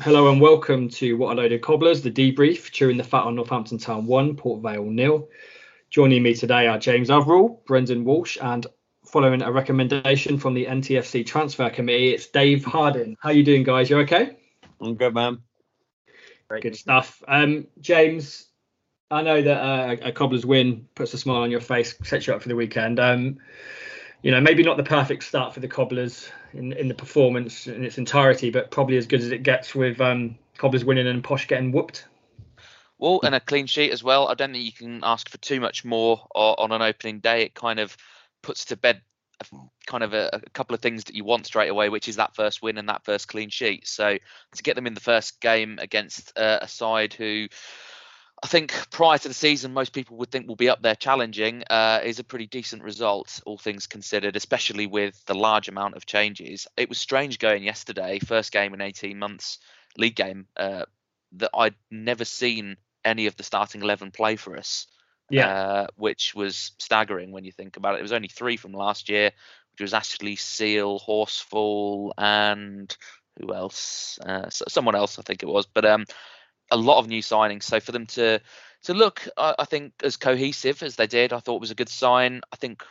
Hello and welcome to What a Load of Cobblers, the debrief, chewing the fat on Northampton Town 1, Port Vale nil. Joining me today are James Averill, Brendan Walsh, and following a recommendation from the NTFC Transfer Committee, it's Dave Hardin. How you doing, guys? You okay? I'm good, man. Great. Good stuff. Um, James, I know that uh, a Cobblers win puts a smile on your face, sets you up for the weekend. Um, you know, maybe not the perfect start for the Cobblers in, in the performance in its entirety, but probably as good as it gets with um, Cobblers winning and Posh getting whooped. Well, and a clean sheet as well. I don't think you can ask for too much more on an opening day. It kind of puts to bed kind of a, a, couple of things that you want straight away, which is that first win and that first clean sheet. So to get them in the first game against uh, a side who I think prior to the season, most people would think we'll be up there challenging. Uh, is a pretty decent result, all things considered, especially with the large amount of changes. It was strange going yesterday, first game in 18 months, league game, uh, that I'd never seen any of the starting 11 play for us. Yeah. Uh, which was staggering when you think about it. It was only three from last year, which was Ashley Seal, Horsfall, and who else? Uh, someone else, I think it was. But um, a lot of new signings. So for them to to look, I, I think as cohesive as they did, I thought was a good sign. I think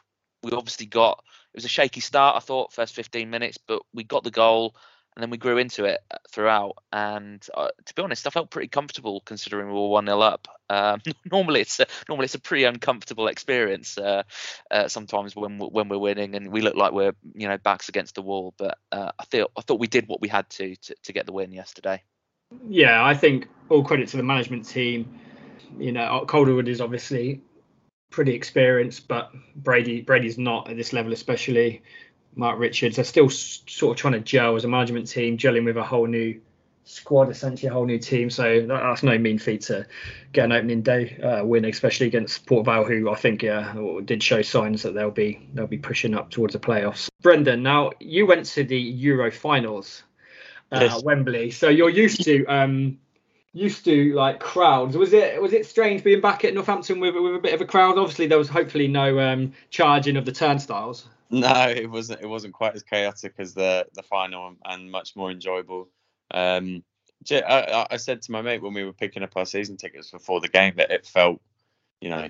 we obviously got it was a shaky start. I thought first 15 minutes, but we got the goal and then we grew into it uh, throughout. And uh, to be honest, I felt pretty comfortable considering we were one 0 up. Um, normally, it's a, normally it's a pretty uncomfortable experience uh, uh, sometimes when when we're winning and we look like we're you know backs against the wall. But uh, I feel I thought we did what we had to, to to get the win yesterday. Yeah, I think all credit to the management team. You know, Calderwood is obviously pretty experienced, but Brady Brady's not at this level, especially Marc Richards. They're still sort of trying to gel as a management team, gelling with a whole new squad, essentially a whole new team. So that's no mean feat to get an opening day uh, win, especially against Port Vale, who I think yeah did show signs that they'll be they'll be pushing up towards the playoffs. Brendan, now you went to the Euro finals uh, yes. Wembley, so you're used to um, used to like crowds. Was it was it strange being back at Northampton with with a bit of a crowd? Obviously, there was hopefully no um, charging of the turnstiles. No, it wasn't. It wasn't quite as chaotic as the the final, and much more enjoyable. Um, I, I said to my mate when we were picking up our season tickets before the game that it felt, you know,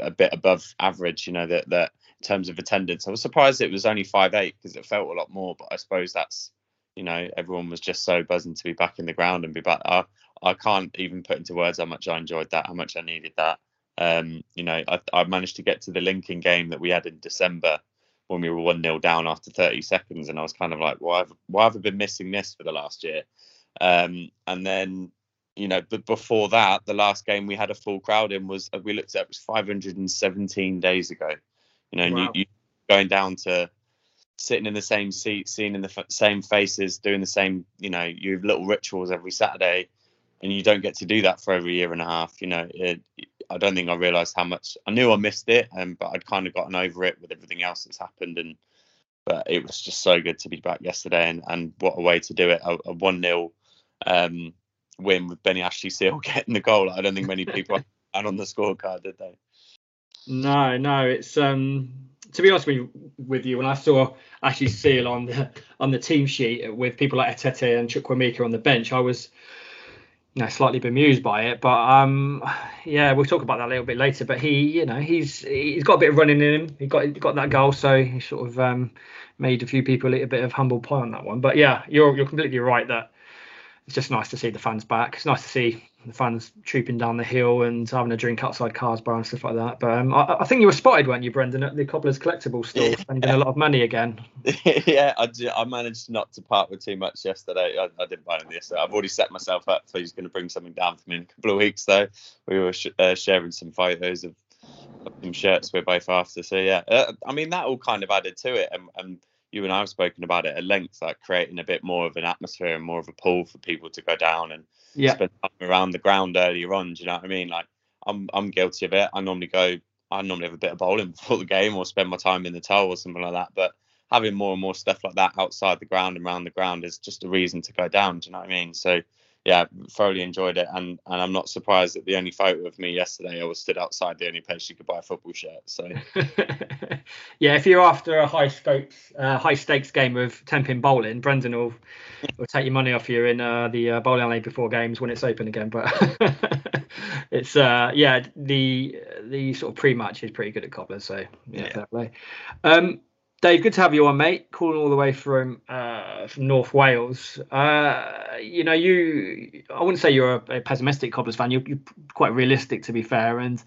a bit above average. You know that that in terms of attendance, I was surprised it was only five eight because it felt a lot more. But I suppose that's you know everyone was just so buzzing to be back in the ground and be back. I I can't even put into words how much I enjoyed that, how much I needed that. Um, you know, I, I managed to get to the Lincoln game that we had in December when we were one 0 down after 30 seconds, and I was kind of like, why have why have I been missing this for the last year? Um, and then you know, but before that, the last game we had a full crowd in was we looked at it was 517 days ago. You know, wow. and you, you going down to sitting in the same seat, seeing in the f- same faces, doing the same, you know, you have little rituals every Saturday, and you don't get to do that for every year and a half. You know, it, I don't think I realised how much I knew I missed it, um, but I'd kind of gotten over it with everything else that's happened, and but it was just so good to be back yesterday, and, and what a way to do it, a one 0 um, win with Benny Ashley Seal getting the goal. I don't think many people had on the scorecard, did they? No, no, it's um to be honest with you, with you, when I saw Ashley Seal on the on the team sheet with people like Etete and Chukwuemeka on the bench, I was you know, slightly bemused by it. But um, yeah, we'll talk about that a little bit later. But he, you know, he's he's got a bit of running in him. He got got that goal, so he sort of um, made a few people a little bit of humble pie on that one. But yeah, you're you're completely right that it's just nice to see the fans back. It's nice to see the fans trooping down the hill and having a drink outside Cars Bar and stuff like that. But um, I, I, think you were spotted, weren't you, Brendan, at the Cobbler's Collectible store, yeah. spending a lot of money again. yeah, I, I managed not to part with too much yesterday. I, I didn't buy anything yesterday. I've already set myself up for he's going to bring something down for me in a couple of weeks, though. We were sh- uh, sharing some photos of, of some shirts we're both after. So, yeah, uh, I mean, that all kind of added to it. And, and you and I have spoken about it at length, like creating a bit more of an atmosphere and more of a pull for people to go down and yeah. spend time around the ground earlier on. Do you know what I mean? Like I'm I'm guilty of it. I normally go I normally have a bit of bowling before the game or spend my time in the tow or something like that. But having more and more stuff like that outside the ground and around the ground is just a reason to go down. Do you know what I mean? So yeah, thoroughly enjoyed it, and and I'm not surprised that the only photo of me yesterday I was stood outside the only place you could buy a football shirt. So yeah, if you're after a high stakes uh, high stakes game of ten pin bowling, Brendan will will take your money off you in uh, the uh, bowling alley before games when it's open again. But it's uh yeah the the sort of pre match is pretty good at Cobbler, so yeah, yeah. fair play. Um, Dave, good to have you on, mate. Calling all the way from uh, from North Wales. Uh, you know, you I wouldn't say you're a, a pessimistic Cobblers fan. You're, you're, quite realistic, to be fair, and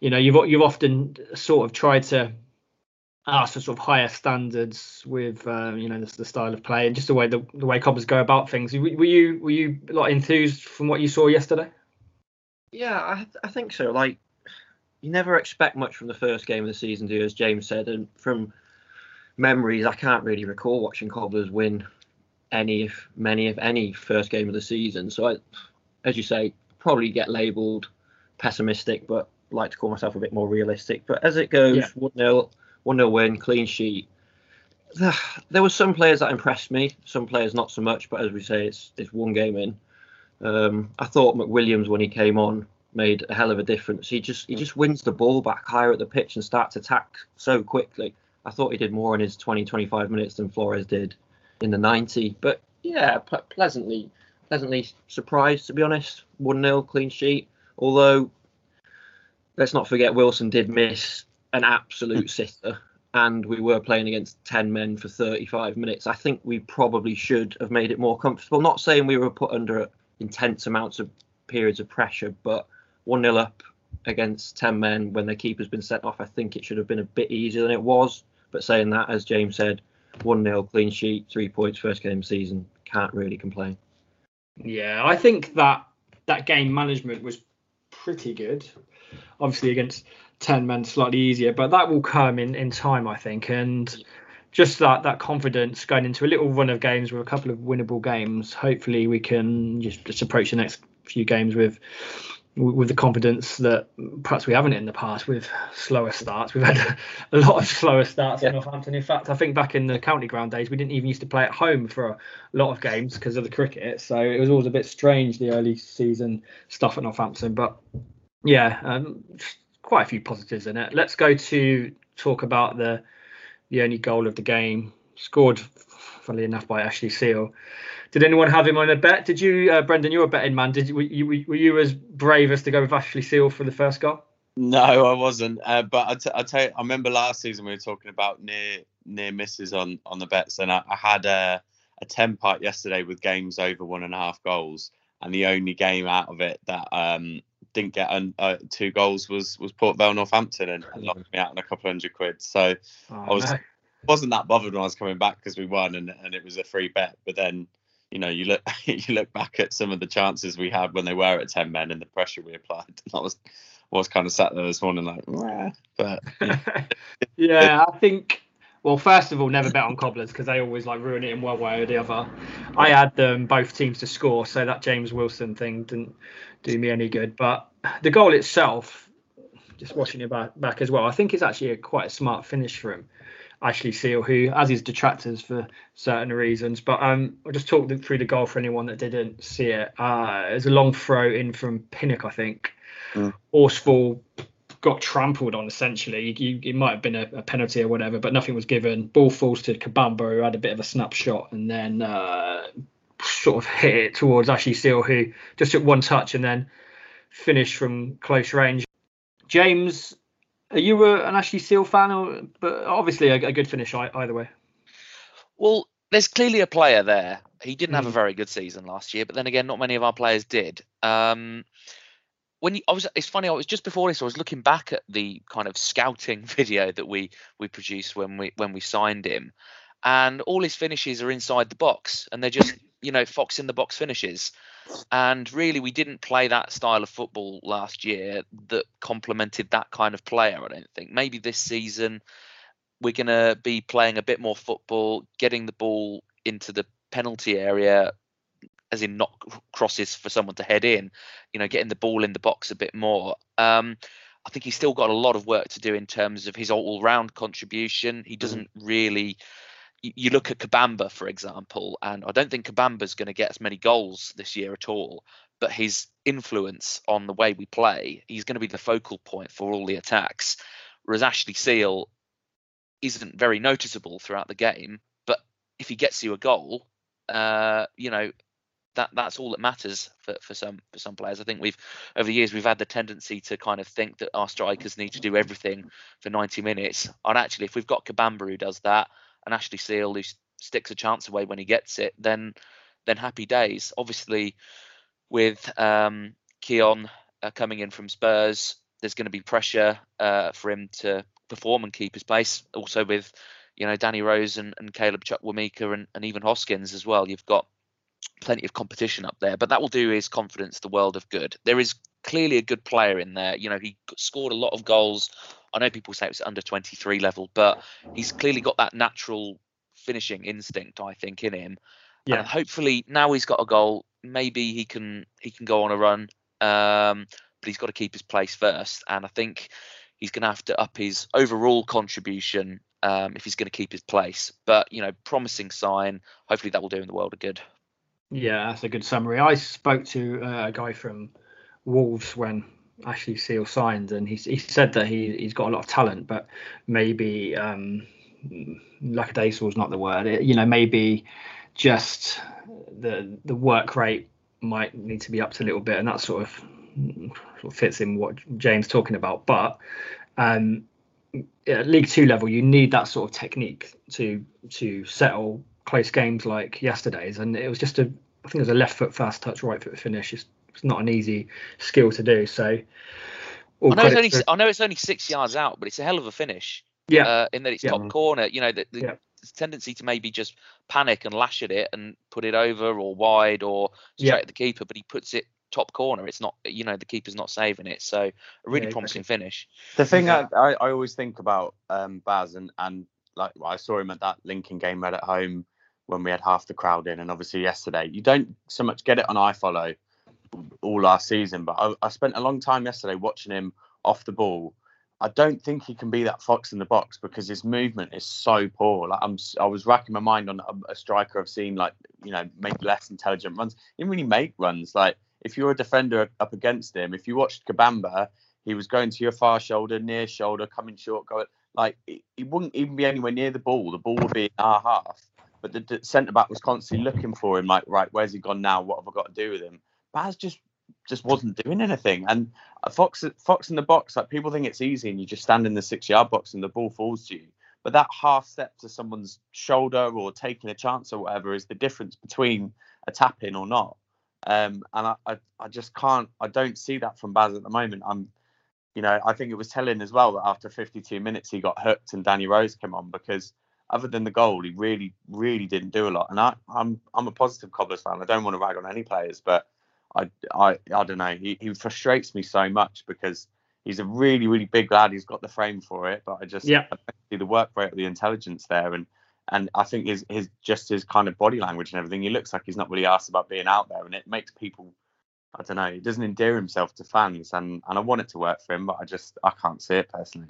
you know you've you've often sort of tried to ask for sort of higher standards with uh, you know the, the, style of play and just the way the, the way Cobblers go about things. Were, were you were you a lot enthused from what you saw yesterday? Yeah, I, I think so. Like you never expect much from the first game of the season, do you? As James said, and from memories, I can't really recall watching Cobblers win any, if many, if any, first game of the season. So, I, as you say, probably get labelled pessimistic, but like to call myself a bit more realistic. But as it goes, one yeah. 0 one 0 win, clean sheet. There were some players that impressed me, some players not so much. But as we say, it's it's one game in. Um, I thought McWilliams when he came on made a hell of a difference. He just he just wins the ball back higher at the pitch and starts to attack so quickly. I thought he did more in his 20, 25 minutes than Flores did in the 90. But yeah, ple- pleasantly, pleasantly surprised to be honest. One 0 clean sheet. Although, let's not forget Wilson did miss an absolute sitter, and we were playing against 10 men for 35 minutes. I think we probably should have made it more comfortable. Not saying we were put under intense amounts of periods of pressure, but 1 0 up against 10 men when their keeper's been sent off, I think it should have been a bit easier than it was. But saying that, as James said, 1 0 clean sheet, three points, first game season, can't really complain. Yeah, I think that that game management was pretty good. Obviously, against 10 men, slightly easier, but that will come in, in time, I think. And just that that confidence going into a little run of games with a couple of winnable games. Hopefully, we can just, just approach the next few games with with the confidence that perhaps we haven't in the past with slower starts. We've had a lot of slower starts yeah. in Northampton. In fact, I think back in the county ground days, we didn't even used to play at home for a lot of games because of the cricket. So it was always a bit strange the early season stuff at Northampton. But yeah, um, quite a few positives in it. Let's go to talk about the the only goal of the game scored, funnily enough, by Ashley Seal. Did anyone have him on a bet? Did you, uh, Brendan? You're a betting man. Did you were, you were you as brave as to go with Ashley Seal for the first goal? No, I wasn't. Uh, but I, t- I tell you, I remember last season we were talking about near near misses on on the bets, and I, I had a a ten part yesterday with games over one and a half goals, and the only game out of it that um, didn't get un, uh, two goals was was Port Vale Northampton, and, and knocked me out on a couple hundred quid. So oh, I was no. wasn't that bothered when I was coming back because we won and and it was a free bet. But then you know, you look you look back at some of the chances we had when they were at ten men and the pressure we applied. And I was was kind of sat there this morning like, but yeah. yeah, I think. Well, first of all, never bet on cobblers because they always like ruin it in one way or the other. I had them both teams to score, so that James Wilson thing didn't do me any good. But the goal itself, just watching it back, back as well, I think it's actually a, quite a smart finish for him. Ashley Seal, who has his detractors for certain reasons. But um, I'll just talk through the goal for anyone that didn't see it. Uh, it was a long throw in from Pinnock, I think. Mm. Got trampled on essentially. it might have been a, a, penalty or whatever, but nothing was given. Ball falls to Kabamba, who had a bit of a snapshot, and then uh, sort of hit it towards Ashley Seal, who just took one touch and then finished from close range. James, are you a, an Ashley Seal fan? Or, but obviously a, a good finish either way. Well, there's clearly a player there. He didn't have a hmm. very good season last year, but then again, not many of our players did. Um, when you, I was, it's funny. I was just before this. I was looking back at the kind of scouting video that we we produced when we when we signed him, and all his finishes are inside the box, and they're just you know fox in the box finishes. And really, we didn't play that style of football last year that complemented that kind of player. I don't think. Maybe this season we're going to be playing a bit more football, getting the ball into the penalty area, as in not crosses for someone to head in, you know, getting the ball in the box a bit more. Um, I think he's still got a lot of work to do in terms of his all-round contribution. He mm. doesn't really. You look at Kabamba, for example, and I don't think Kabamba's going to get as many goals this year at all. But his influence on the way we play, he's going to be the focal point for all the attacks. Whereas Ashley Seal isn't very noticeable throughout the game, but if he gets you a goal, uh, you know, that that's all that matters for, for some for some players. I think we've over the years we've had the tendency to kind of think that our strikers need to do everything for 90 minutes. And actually, if we've got Kabamba who does that, and Ashley Seal who sticks a chance away when he gets it, then then happy days. Obviously, with um, Kion uh, coming in from Spurs, there's going to be pressure uh, for him to perform and keep his place. Also with you know Danny Rose and, and Caleb Chukwuemeka and, and even Hoskins as well. You've got plenty of competition up there, but that will do his confidence the world of good. There is clearly a good player in there. You know, he scored a lot of goals. I know people say it was under 23 level, but he's clearly got that natural finishing instinct, I think, in him. Yeah. And hopefully now he's got a goal, maybe he can he can go on a run. Um, but he's got to keep his place first. And I think he's going to have to up his overall contribution um, if he's going to keep his place. But you know, promising sign. Hopefully that will do him the world of good. Yeah, that's a good summary. I spoke to uh, a guy from Wolves when Ashley Seal signed, and he, he said that he, he's got a lot of talent, but maybe um, lackadaisical is not the word. It, you know, maybe just the the work rate might need to be upped a little bit, and that sort of, sort of fits in what James talking about. But um, at League Two level, you need that sort of technique to to settle close games like yesterday's, and it was just a I think it was a left foot fast touch, right foot finish. It's, it's not an easy skill to do. So I know, it's only, I know it's only six yards out, but it's a hell of a finish. Yeah. Uh, in that it's yeah. top corner. You know, the, the yeah. tendency to maybe just panic and lash at it and put it over or wide or straight yeah. at the keeper, but he puts it top corner. It's not, you know, the keeper's not saving it. So a really yeah, promising exactly. finish. The thing I, I, I always think about um, Baz and, and like I saw him at that Lincoln game right at home when we had half the crowd in, and obviously yesterday. You don't so much get it on iFollow all last season, but I, I spent a long time yesterday watching him off the ball. I don't think he can be that fox in the box because his movement is so poor. Like I'm, I was racking my mind on a, a striker I've seen like you know make less intelligent runs. He didn't really make runs. Like if you're a defender up against him, if you watched Kabamba, he was going to your far shoulder, near shoulder, coming short, going like he wouldn't even be anywhere near the ball. The ball would be in our half but the, centre back was constantly looking for him, like, right, where's he gone now? What have I got to do with him? Baz just just wasn't doing anything. And Fox Fox in the box, like people think it's easy, and you just stand in the six yard box and the ball falls to you. But that half step to someone's shoulder or taking a chance or whatever is the difference between a tap in or not. Um, and I, I, I just can't, I don't see that from Baz at the moment. I'm, you know, I think it was telling as well that after 52 minutes he got hooked and Danny Rose came on because other than the goal, he really, really didn't do a lot. And I, I'm, I'm a positive Cobblers fan. I don't want to rag on any players, but I, I, I don't know. He, he frustrates me so much because he's a really, really big lad. He's got the frame for it, but I just yeah. I see the work rate the intelligence there, and and I think his his just his kind of body language and everything. He looks like he's not really asked about being out there, and it makes people. I don't know. He doesn't endear himself to fans, and and I want it to work for him, but I just I can't see it personally.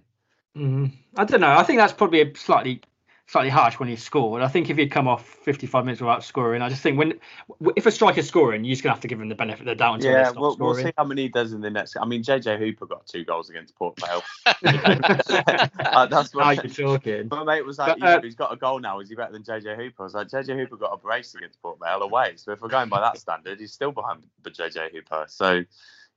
Mm, I don't know. I think that's probably a slightly slightly harsh when he scored. I think if he'd come off 55 minutes without scoring, I just think when if a striker's scoring, you're just gonna have to give him the benefit of the doubt until yeah, we'll, we'll scoring. see how many he does in the next. I mean, JJ Hooper got two goals against Port Vale. uh, that's what you're talking. my mate was like, But, uh, he's got a goal now. Is he better than JJ Hooper? I was like, JJ Hooper got a brace against Port Vale away. So if we're going by that standard, he's still behind the JJ Hooper. So, you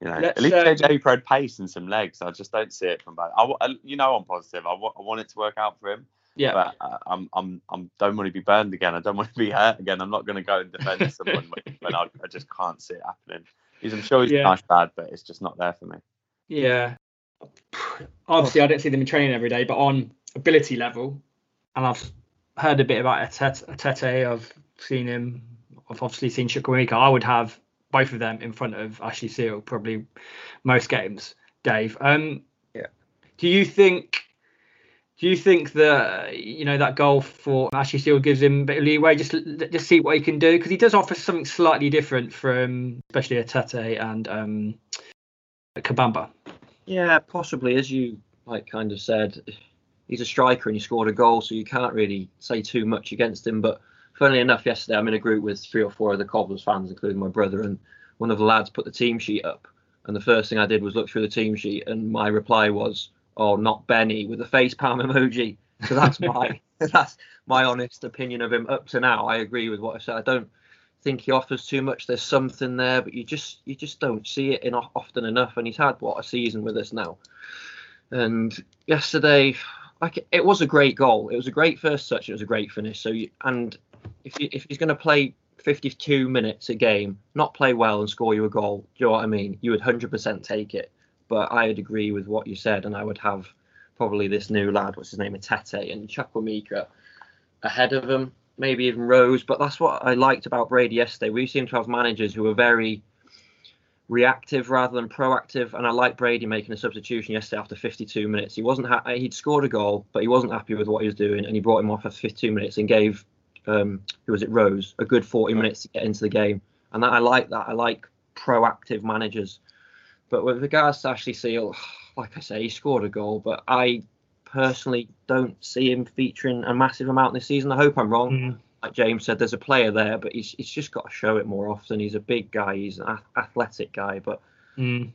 know, at least um, JJ Hooper had pace and some legs. I just don't see it from back. I, I- you know, I'm positive. I wa- I want it to work out for him. Yeah. But uh, I'm, I'm, I'm don't want to be burned again. I don't want to be hurt again. I'm not going to go and defend someone when, when I, I just can't see it happening. He's, I'm sure he's Yeah. nice bad, but it's just not there for me. Yeah. Obviously, I don't see them in training every day, but on ability level, and I've heard a bit about Etete. Etete I've seen him. I've obviously seen Chukwuemeka. I would have both of them in front of Ashley Seal probably most games. Dave, um, Yeah. Do you think? Do you think that you know that goal for Ashley Seal gives him a bit of leeway? Just just see what he can do because he does offer something slightly different from especially Etete and um, Kabamba. Yeah, possibly. As you like kind of said, he's a striker and he scored a goal, so you can't really say too much against him. But funnily enough, yesterday I'm in a group with three or four other Cobblers fans, including my brother, and one of the lads put the team sheet up. And the first thing I did was look through the team sheet, and my reply was, "Oh, not Benny," with a face palm emoji. So that's my that's my honest opinion of him up to now. I agree with what I said. I don't think he offers too much. There's something there, but you just you just don't see it in often enough. And he's had what a season with us now. And yesterday, like it was a great goal. It was a great first touch. It was a great finish. So you, and if you, if he's going to play 52 minutes a game, not play well and score you a goal, do you know what I mean? You would 100% take it. But I would agree with what you said, and I would have probably this new lad, what's his name, Tete and Chukwuemeka ahead of him, maybe even Rose. But that's what I liked about Brady yesterday. We seem to have managers who are very reactive rather than proactive. And I like Brady making a substitution yesterday after 52 minutes. He wasn't ha- he'd scored a goal, but he wasn't happy with what he was doing, and he brought him off after 52 minutes and gave um, who was it Rose a good 40 minutes to get into the game. And that I like that. I like proactive managers. But with regards to Ashley Seal, like I say, he scored a goal, but I personally don't see him featuring a massive amount this season. I hope I'm wrong Mm. like James said, there's a player there, but he's, he's just got to show it more often. He's a big guy, he's an ath- athletic guy, but Mm.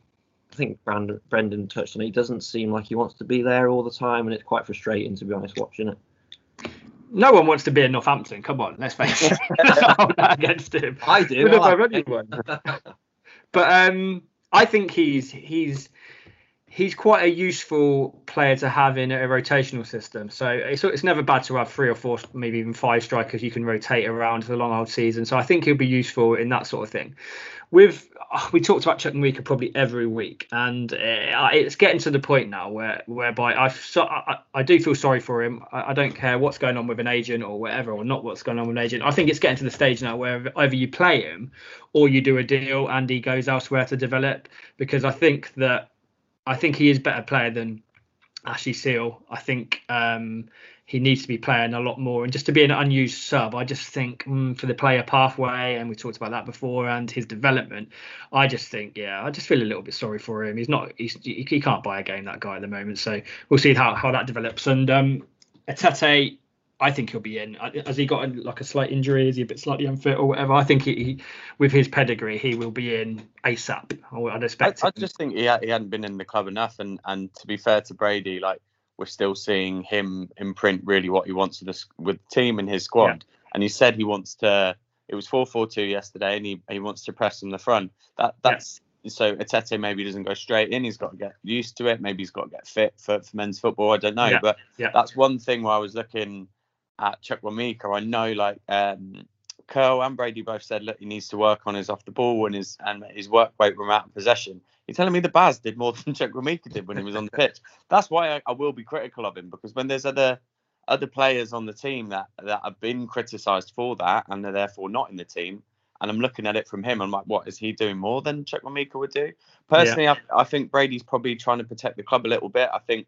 I think Brandon, Brendan touched on it. He doesn't seem like he wants to be there all the time, and it's quite frustrating to be honest watching it. No one wants to be in Northampton. Come on, let's face it. I'm not against him. I do. Would have I I like anyone. But um, I think he's he's he's quite a useful player to have in a rotational system. So it's it's never bad to have three or four, maybe even five strikers you can rotate around the long old season. So I think he'll be useful in that sort of thing. With we talked about Chukwuemeka probably every week, and uh, it's getting to the point now where whereby I so, I, I do feel sorry for him. I, I don't care what's going on with an agent or whatever, or not what's going on with an agent. I think it's getting to the stage now where either you play him or you do a deal and he goes elsewhere to develop. Because I think that I think he is a better player than Ashley Seal. I think um, he needs to be playing a lot more. And just to be an unused sub, I just think mm, for the player pathway, and we talked about that before, and his development, I just think, yeah, I just feel a little bit sorry for him. He's not, he's, he can't buy a game that guy at the moment. So we'll see how, how that develops. And um, Etete, I think he'll be in. Uh, has he got a, like a slight injury? Is he a bit slightly unfit or whatever? I think he, with his pedigree, he will be in ASAP. I- I'd expect. I him. just think he, ha- he hadn't been in the club enough, and and to be fair to Brady, like we're still seeing him imprint really what he wants with the with the team and his squad. And he said he wants to. It was four four two yesterday, and he, he wants to press from the front. That Yeah. that's so Etete maybe doesn't go straight in. He's got to get used to it. Maybe he's got to get fit for, for men's football. I don't know, Yeah. but Yeah. that's one thing where I was looking at Chukwuemeka. I know like um, Curl and Brady both said, look, he needs to work on his off the ball and his and his work rate from out of possession. You're telling me the Baz did more than Chukwuemeka did when he was on the pitch. That's why I, I will be critical of him because when there's other other players on the team that that have been criticised for that and they're therefore not in the team. And I'm looking at it from him. I'm like, what is he doing more than Chukwuemeka would do? Personally, I, I think Brady's probably trying to protect the club a little bit. I think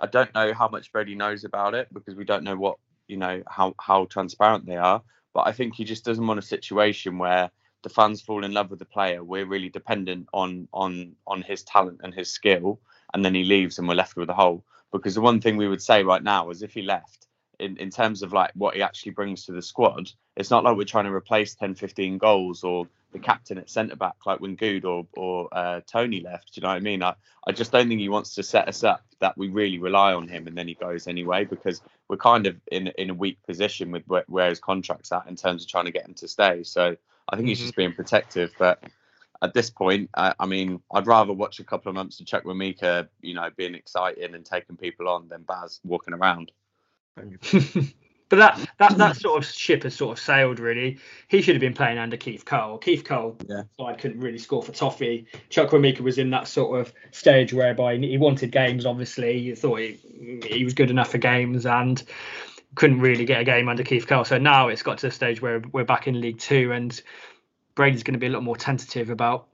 I don't know how much Brady knows about it because we don't know what you know how how transparent they are. But I think he just doesn't want a situation where the fans fall in love with the player. We're really dependent on on on his talent and his skill, and then he leaves and we're left with a hole. Because the one thing we would say right now is if he left, in, in terms of like what he actually brings to the squad, it's not like we're trying to replace 10, 15 goals or the captain at centre back like when Goode or or uh, Toney left. Do you know what I mean? I, I just don't think he wants to set us up that we really rely on him and then he goes anyway because we're kind of in in a weak position with where, where his contract's at in terms of trying to get him to stay. So I think he's Mm-hmm. just being protective, but. At this point, I, I mean, I'd rather watch a couple of months of Chukwuemeka, you know, being exciting and taking people on than Baz walking around. but that, that that sort of ship has sort of sailed really. He should have been playing under Keith Curle. Keith Curle Yeah. side couldn't really score for Toffee. Chukwuemeka was in that sort of stage whereby he wanted games. Obviously, he thought he, he was good enough for games and couldn't really get a game under Keith Curle. So now it's got to the stage where we're back in League Two and Brady's going to be a lot more tentative about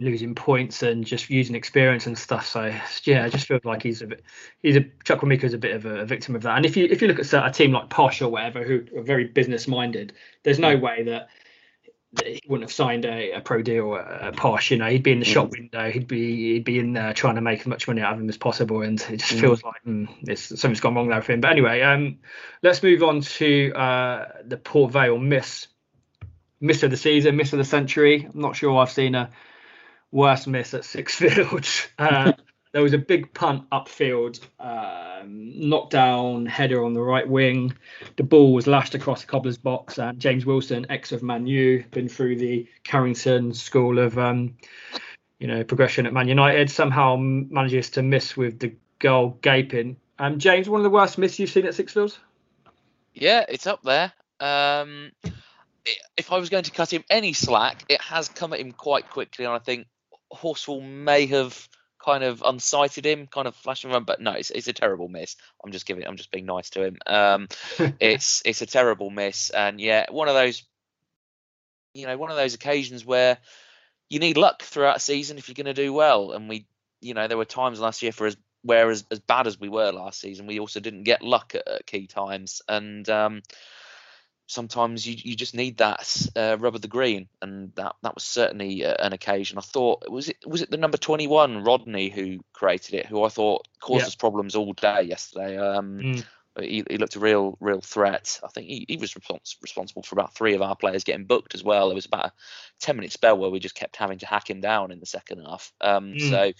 losing points and just using experience and stuff. So yeah, I just feel like he's a bit he's a Chukwuemeka is a bit of a, a victim of that. And if you if you look at a team like Posh or whatever who are very business minded, there's no way that, that he wouldn't have signed a, a pro deal at, Posh. You know, he'd be in the shop window, he'd be he'd be in there trying to make as much money out of him as possible. And it just feels like mm, it's, something's gone wrong there for him. But anyway, um, let's move on to uh, the Port Vale miss. Miss of the season, miss of the century. I'm not sure I've seen a worse miss at Sixfield. Uh, there was a big punt upfield, um, knockdown header on the right wing. The ball was lashed across the cobbler's box, and James Wilson, ex of Man U, been through the Carrington School of, um, you know, progression at Man United. Somehow manages to miss with the goal gaping. Um, James, one of the worst misses you've seen at Sixfields. Yeah, it's up there. Um, if I was going to cut him any slack, it has come at him quite quickly, and I think Horsfall may have kind of unsighted him, kind of flashing around. But no, it's, it's a terrible miss. I'm just giving, I'm just being nice to him. Um, it's it's a terrible miss, and yeah, one of those, you know, one of those occasions where you need luck throughout a season if you're going to do well. And we, you know, there were times last year for as where as, as bad as we were last season, we also didn't get luck at, at key times, and um, sometimes you, you just need that uh, rub of the green, and that that was certainly uh, an occasion. I thought was it was it the number twenty one Rodney who created it, who I thought caused Yeah. us problems all day yesterday. Um, Mm. he, he looked a real real threat. I think he, he was respons- responsible for about three of our players getting booked as well. There was about a ten minute spell where we just kept having to hack him down in the second half. Um, Mm. So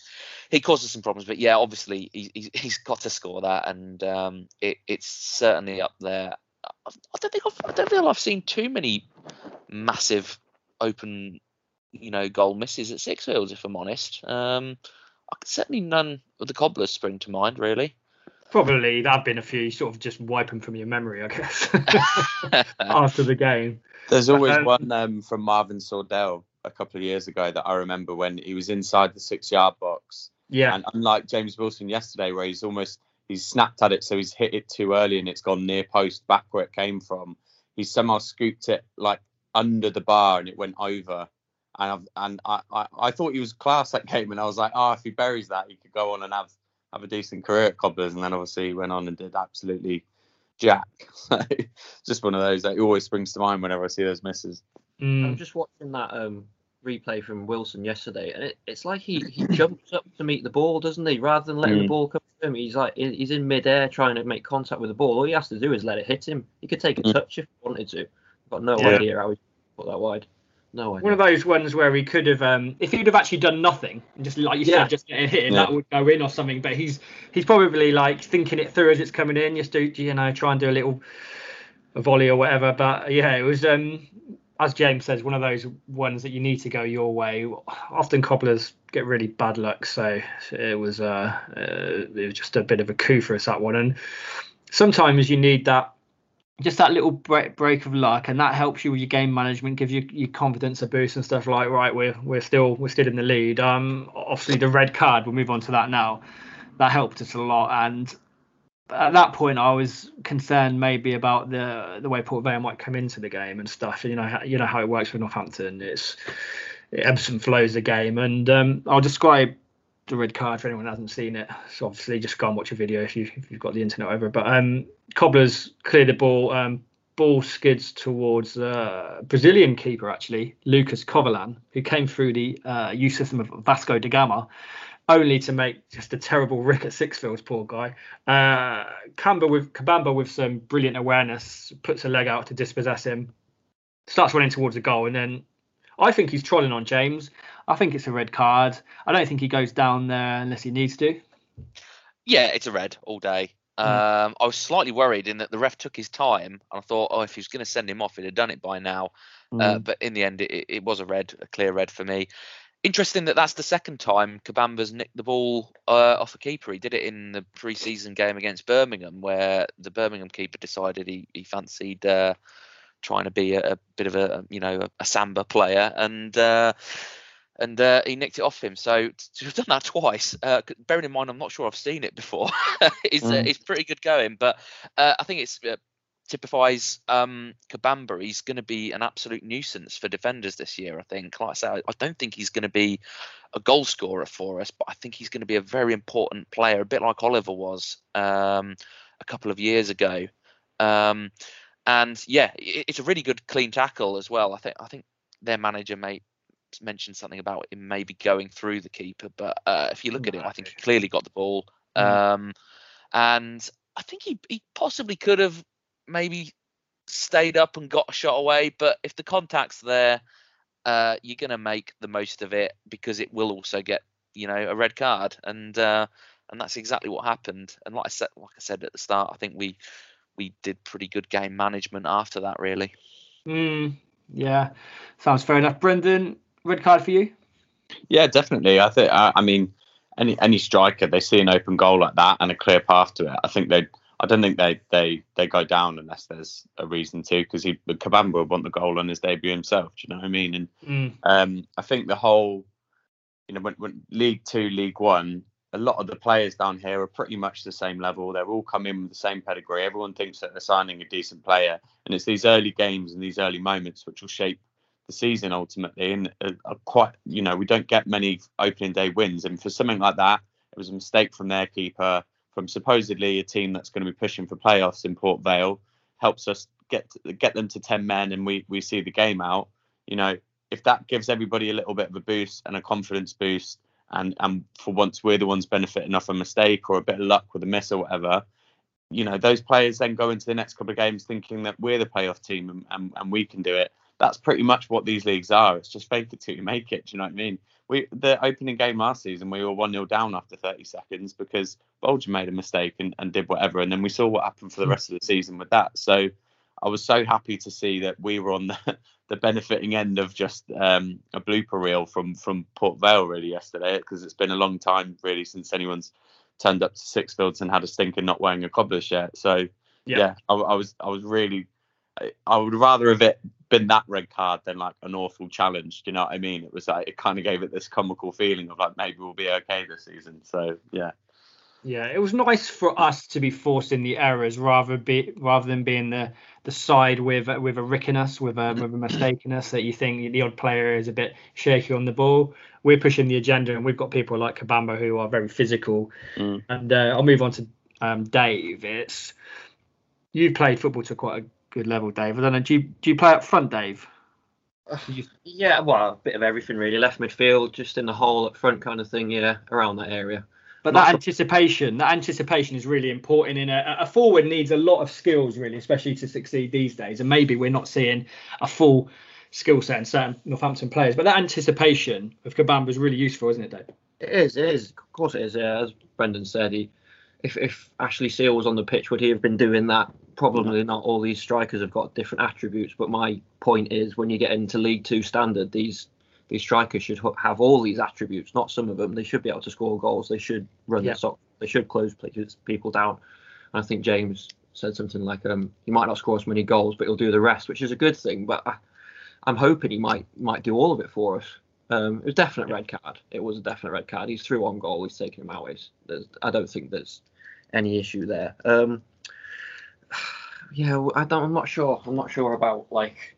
he caused us some problems. But yeah, obviously he, he's, he's got to score that, and um, it, it's certainly up there. I I don't think I've, I don't feel I've seen too many massive open, you know, goal misses at six Sixfields. If I'm honest, um, I certainly none of the cobblers spring to mind really. Probably there have been a few. Sort of just wipe them from your memory, I guess, after the game. There's always Um, one um, from Marvin Sordell a couple of years ago that I remember when he was inside the six yard box. Yeah, And unlike James Wilson yesterday, where he's almost he's snapped at it, so he's hit it too early and it's gone near post back where it came from. He somehow scooped it like under the bar and it went over. And I've, and I, I, I thought he was class that game, and I was like, oh, if he buries that, he could go on and have have a decent career at Cobblers. And then obviously he went on and did absolutely jack. Just one of those that always springs to mind whenever I see those misses. Mm. I'm just watching that um, replay from Wilson yesterday, and it, it's like he, he jumps up to meet the ball, doesn't he? Rather than letting the Mm. ball come to him, he's like he's in midair trying to make contact with the ball. All he has to do is let it hit him. He could take a Mm. touch if he wanted to. I've got no Yeah. idea how he put that wide. No idea. One of those ones where he could have, um, if he'd have actually done nothing, and just like you Yeah. said, just let it hit, and Yeah. that would go in or something. But he's he's probably like thinking it through as it's coming in, just do you know try and do a little a volley or whatever. But yeah, it was um, as James says, one of those ones that you need to go your way. Often cobblers get really bad luck, so it was uh, uh it was just a bit of a coup for us that one. And sometimes you need that just that little break, break of luck, and that helps you with your game management, gives you your confidence a boost and stuff like right. We're we're still we're still in the lead. Um, obviously the red card. We'll move on to that now. That helped us a lot, and at that point I was concerned maybe about the the way Port Vale might come into the game and stuff. You know you know how it works with Northampton. It's it ebbs and flows the game, and um, I'll describe the red card for anyone who hasn't seen it. So obviously, just go and watch a video if you if you've got the internet over. But um, Cobblers clear the ball. Um, ball skids towards uh, Brazilian keeper actually Lucas Covolan, who came through the uh, youth system of Vasco da Gama. Only to make just a terrible rick at Sixfields, poor guy. Uh, Kamba with Kabamba with some brilliant awareness puts a leg out to dispossess him, starts running towards the goal, and then I think he's trolling on James. I think it's a red card. I don't think he goes down there unless he needs to. Yeah, it's a red all day. Hmm. Um, I was slightly worried in that the ref took his time, and I thought, oh, if he was going to send him off, he'd have done it by now. Uh, Mm. but in the end, it, it was a red, a clear red for me. Interesting that that's the second time Kabamba's nicked the ball uh, off a keeper. He did it in the pre-season game against Birmingham, where the Birmingham keeper decided he, he fancied uh, trying to be a, a bit of a you know a, a samba player, and uh, and uh, he nicked it off him. So to have done that twice, uh, bearing in mind I'm not sure I've seen it before, is uh, Mm. it's pretty good going. But uh, I think it's uh, typifies um, Kabamba. He's going to be an absolute nuisance for defenders this year. I think. Like I say, I, don't think he's going to be a goal scorer for us, but I think he's going to be a very important player, a bit like Oliver was um, a couple of years ago. Um, and yeah, it, it's a really good clean tackle as well. I think. I think their manager may mentioned something about him maybe going through the keeper, but uh, if you look at him, I think he clearly got the ball. Mm. Um, and I think he, he possibly could have maybe stayed up and got a shot away, but if the contact's there, uh, you're going to make the most of it because it will also get you know a red card, and uh, and that's exactly what happened. And like I said, like I said at the start, I think we we did pretty good game management after that, really. Mm, yeah, sounds fair enough. Brendan, red card for you? Yeah, definitely. I think. I, I mean, any any striker they see an open goal like that and a clear path to it. I think they. I don't think they they they go down unless there's a reason to because he Kabamba would want the goal on his debut himself. Do you know what I mean? And Mm, um, I think the whole, you know, when, when League Two, League One, a lot of the players down here are pretty much the same level. They're all come in with the same pedigree. Everyone thinks that they're signing a decent player, and it's these early games and these early moments which will shape the season ultimately. And uh, quite, you know, we don't get many opening day wins, and for something like that, it was a mistake from their keeper, from supposedly a team that's going to be pushing for playoffs in Port Vale, helps us get get them to ten men, and we we see the game out. You know, if that gives everybody a little bit of a boost and a confidence boost, and and for once we're the ones benefiting off a mistake or a bit of luck with a miss or whatever, you know, those players then go into the next couple of games thinking that we're the playoff team and, and, and we can do it. That's pretty much what these leagues are. It's just fake it till you make it. Do you know what I mean? We the opening game last season we were one 0 down after 30 seconds because Bolger made a mistake and, and did whatever, and then we saw what happened for the rest of the season with that. So I was so happy to see that we were on the, the benefiting end of just um, a blooper reel from from Port Vale really yesterday because it's been a long time really since anyone's turned up to Sixfields and had a stinker not wearing a cobbler shirt. So Yeah. yeah, I, I was I was really I would rather have it been that red card than like an awful challenge. Do you know what I mean? It was like it kind of gave it this comical feeling of like maybe we'll be okay this season. So yeah. Yeah, it was nice for us to be forcing the errors rather be rather than being the the side with with a rick in us, with a with a mistake in us that you think the odd player is a bit shaky on the ball. We're pushing the agenda, and we've got people like Kabamba who are very physical. Mm. And uh, I'll move on to um, Dave. It's you've played football to quite a good level, Dave. I don't know. Do you do you play up front, Dave? You- Yeah, well, a bit of everything really. Left midfield, just in the hole up front kind of thing. Yeah, around that area. But Not that anticipation, that anticipation is really important. In a, a forward needs a lot of skills, really, especially to succeed these days. And maybe we're not seeing a full skill set in certain Northampton players. But that anticipation of Kabamba is really useful, isn't it, Dave? It is, it is. Of course it is. Yeah, as Brendan said, he, if if Ashley Seal was on the pitch, would he have been doing that? Probably not. All these strikers have got different attributes. But my point is, when you get into League Two standard, these these strikers should have all these attributes. Not some of them. They should be able to score goals. They should run Yeah. the sock. They should close people down. And I think James said something like, um, he might not score as many goals, but he'll do the rest, which is a good thing. But I, I'm hoping he might might do all of it for us. Um, it was a definite red card. It was a definite red card. He's through on goal. He's taken him out. There's, I don't think there's any issue there. Um, yeah, I don't. I'm not sure. I'm not sure about like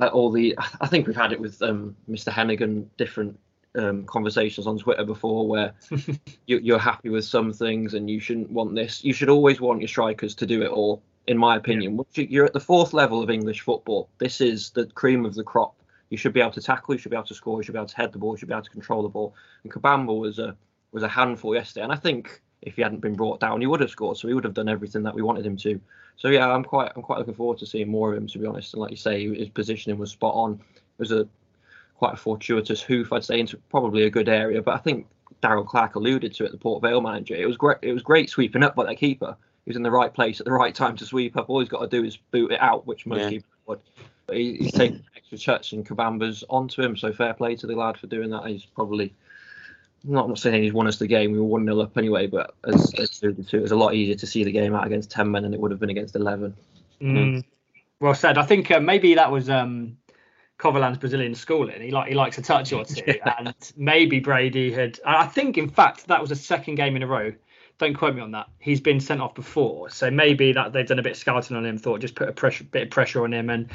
uh, all the. I think we've had it with um, Mr. Hennigan. Different um, conversations on Twitter before where you, you're happy with some things and you shouldn't want this. You should always want your strikers to do it all. In my opinion, you- you're at the fourth level of English football. This is the cream of the crop. You should be able to tackle. You should be able to score. You should be able to head the ball. You should be able to control the ball. And Kabamba was a was a handful yesterday, and I think if he hadn't been brought down, he would have scored. So he would have done everything that we wanted him to. So yeah, I'm quite I'm quite looking forward to seeing more of him. To be honest, and like you say, his positioning was spot on. It was a quite a fortuitous hoof, I'd say, into probably a good area. But I think Darrell Clarke alluded to it, the Port Vale manager. It was great. It was great sweeping up by that keeper. He was in the right place at the right time to sweep up. All he's got to do is boot it out, which most Yeah. keepers would. But he, he's taken extra touch and Kabamba's onto him. So fair play to the lad for doing that. He's probably not, I'm not saying he's won us the game. We were one 0 up anyway. But as, as alluded to, it was a lot easier to see the game out against ten men than it would have been against eleven. Mm, well said. I think uh, maybe that was um, Covolan's Brazilian schooling. He like he likes a touch or two, and maybe Brady had. I think, in fact, that was the second game in a row. Don't quote me on that. He's been sent off before, so maybe that they've done a bit of scouting on him. Thought just put a pressure, bit of pressure on him, and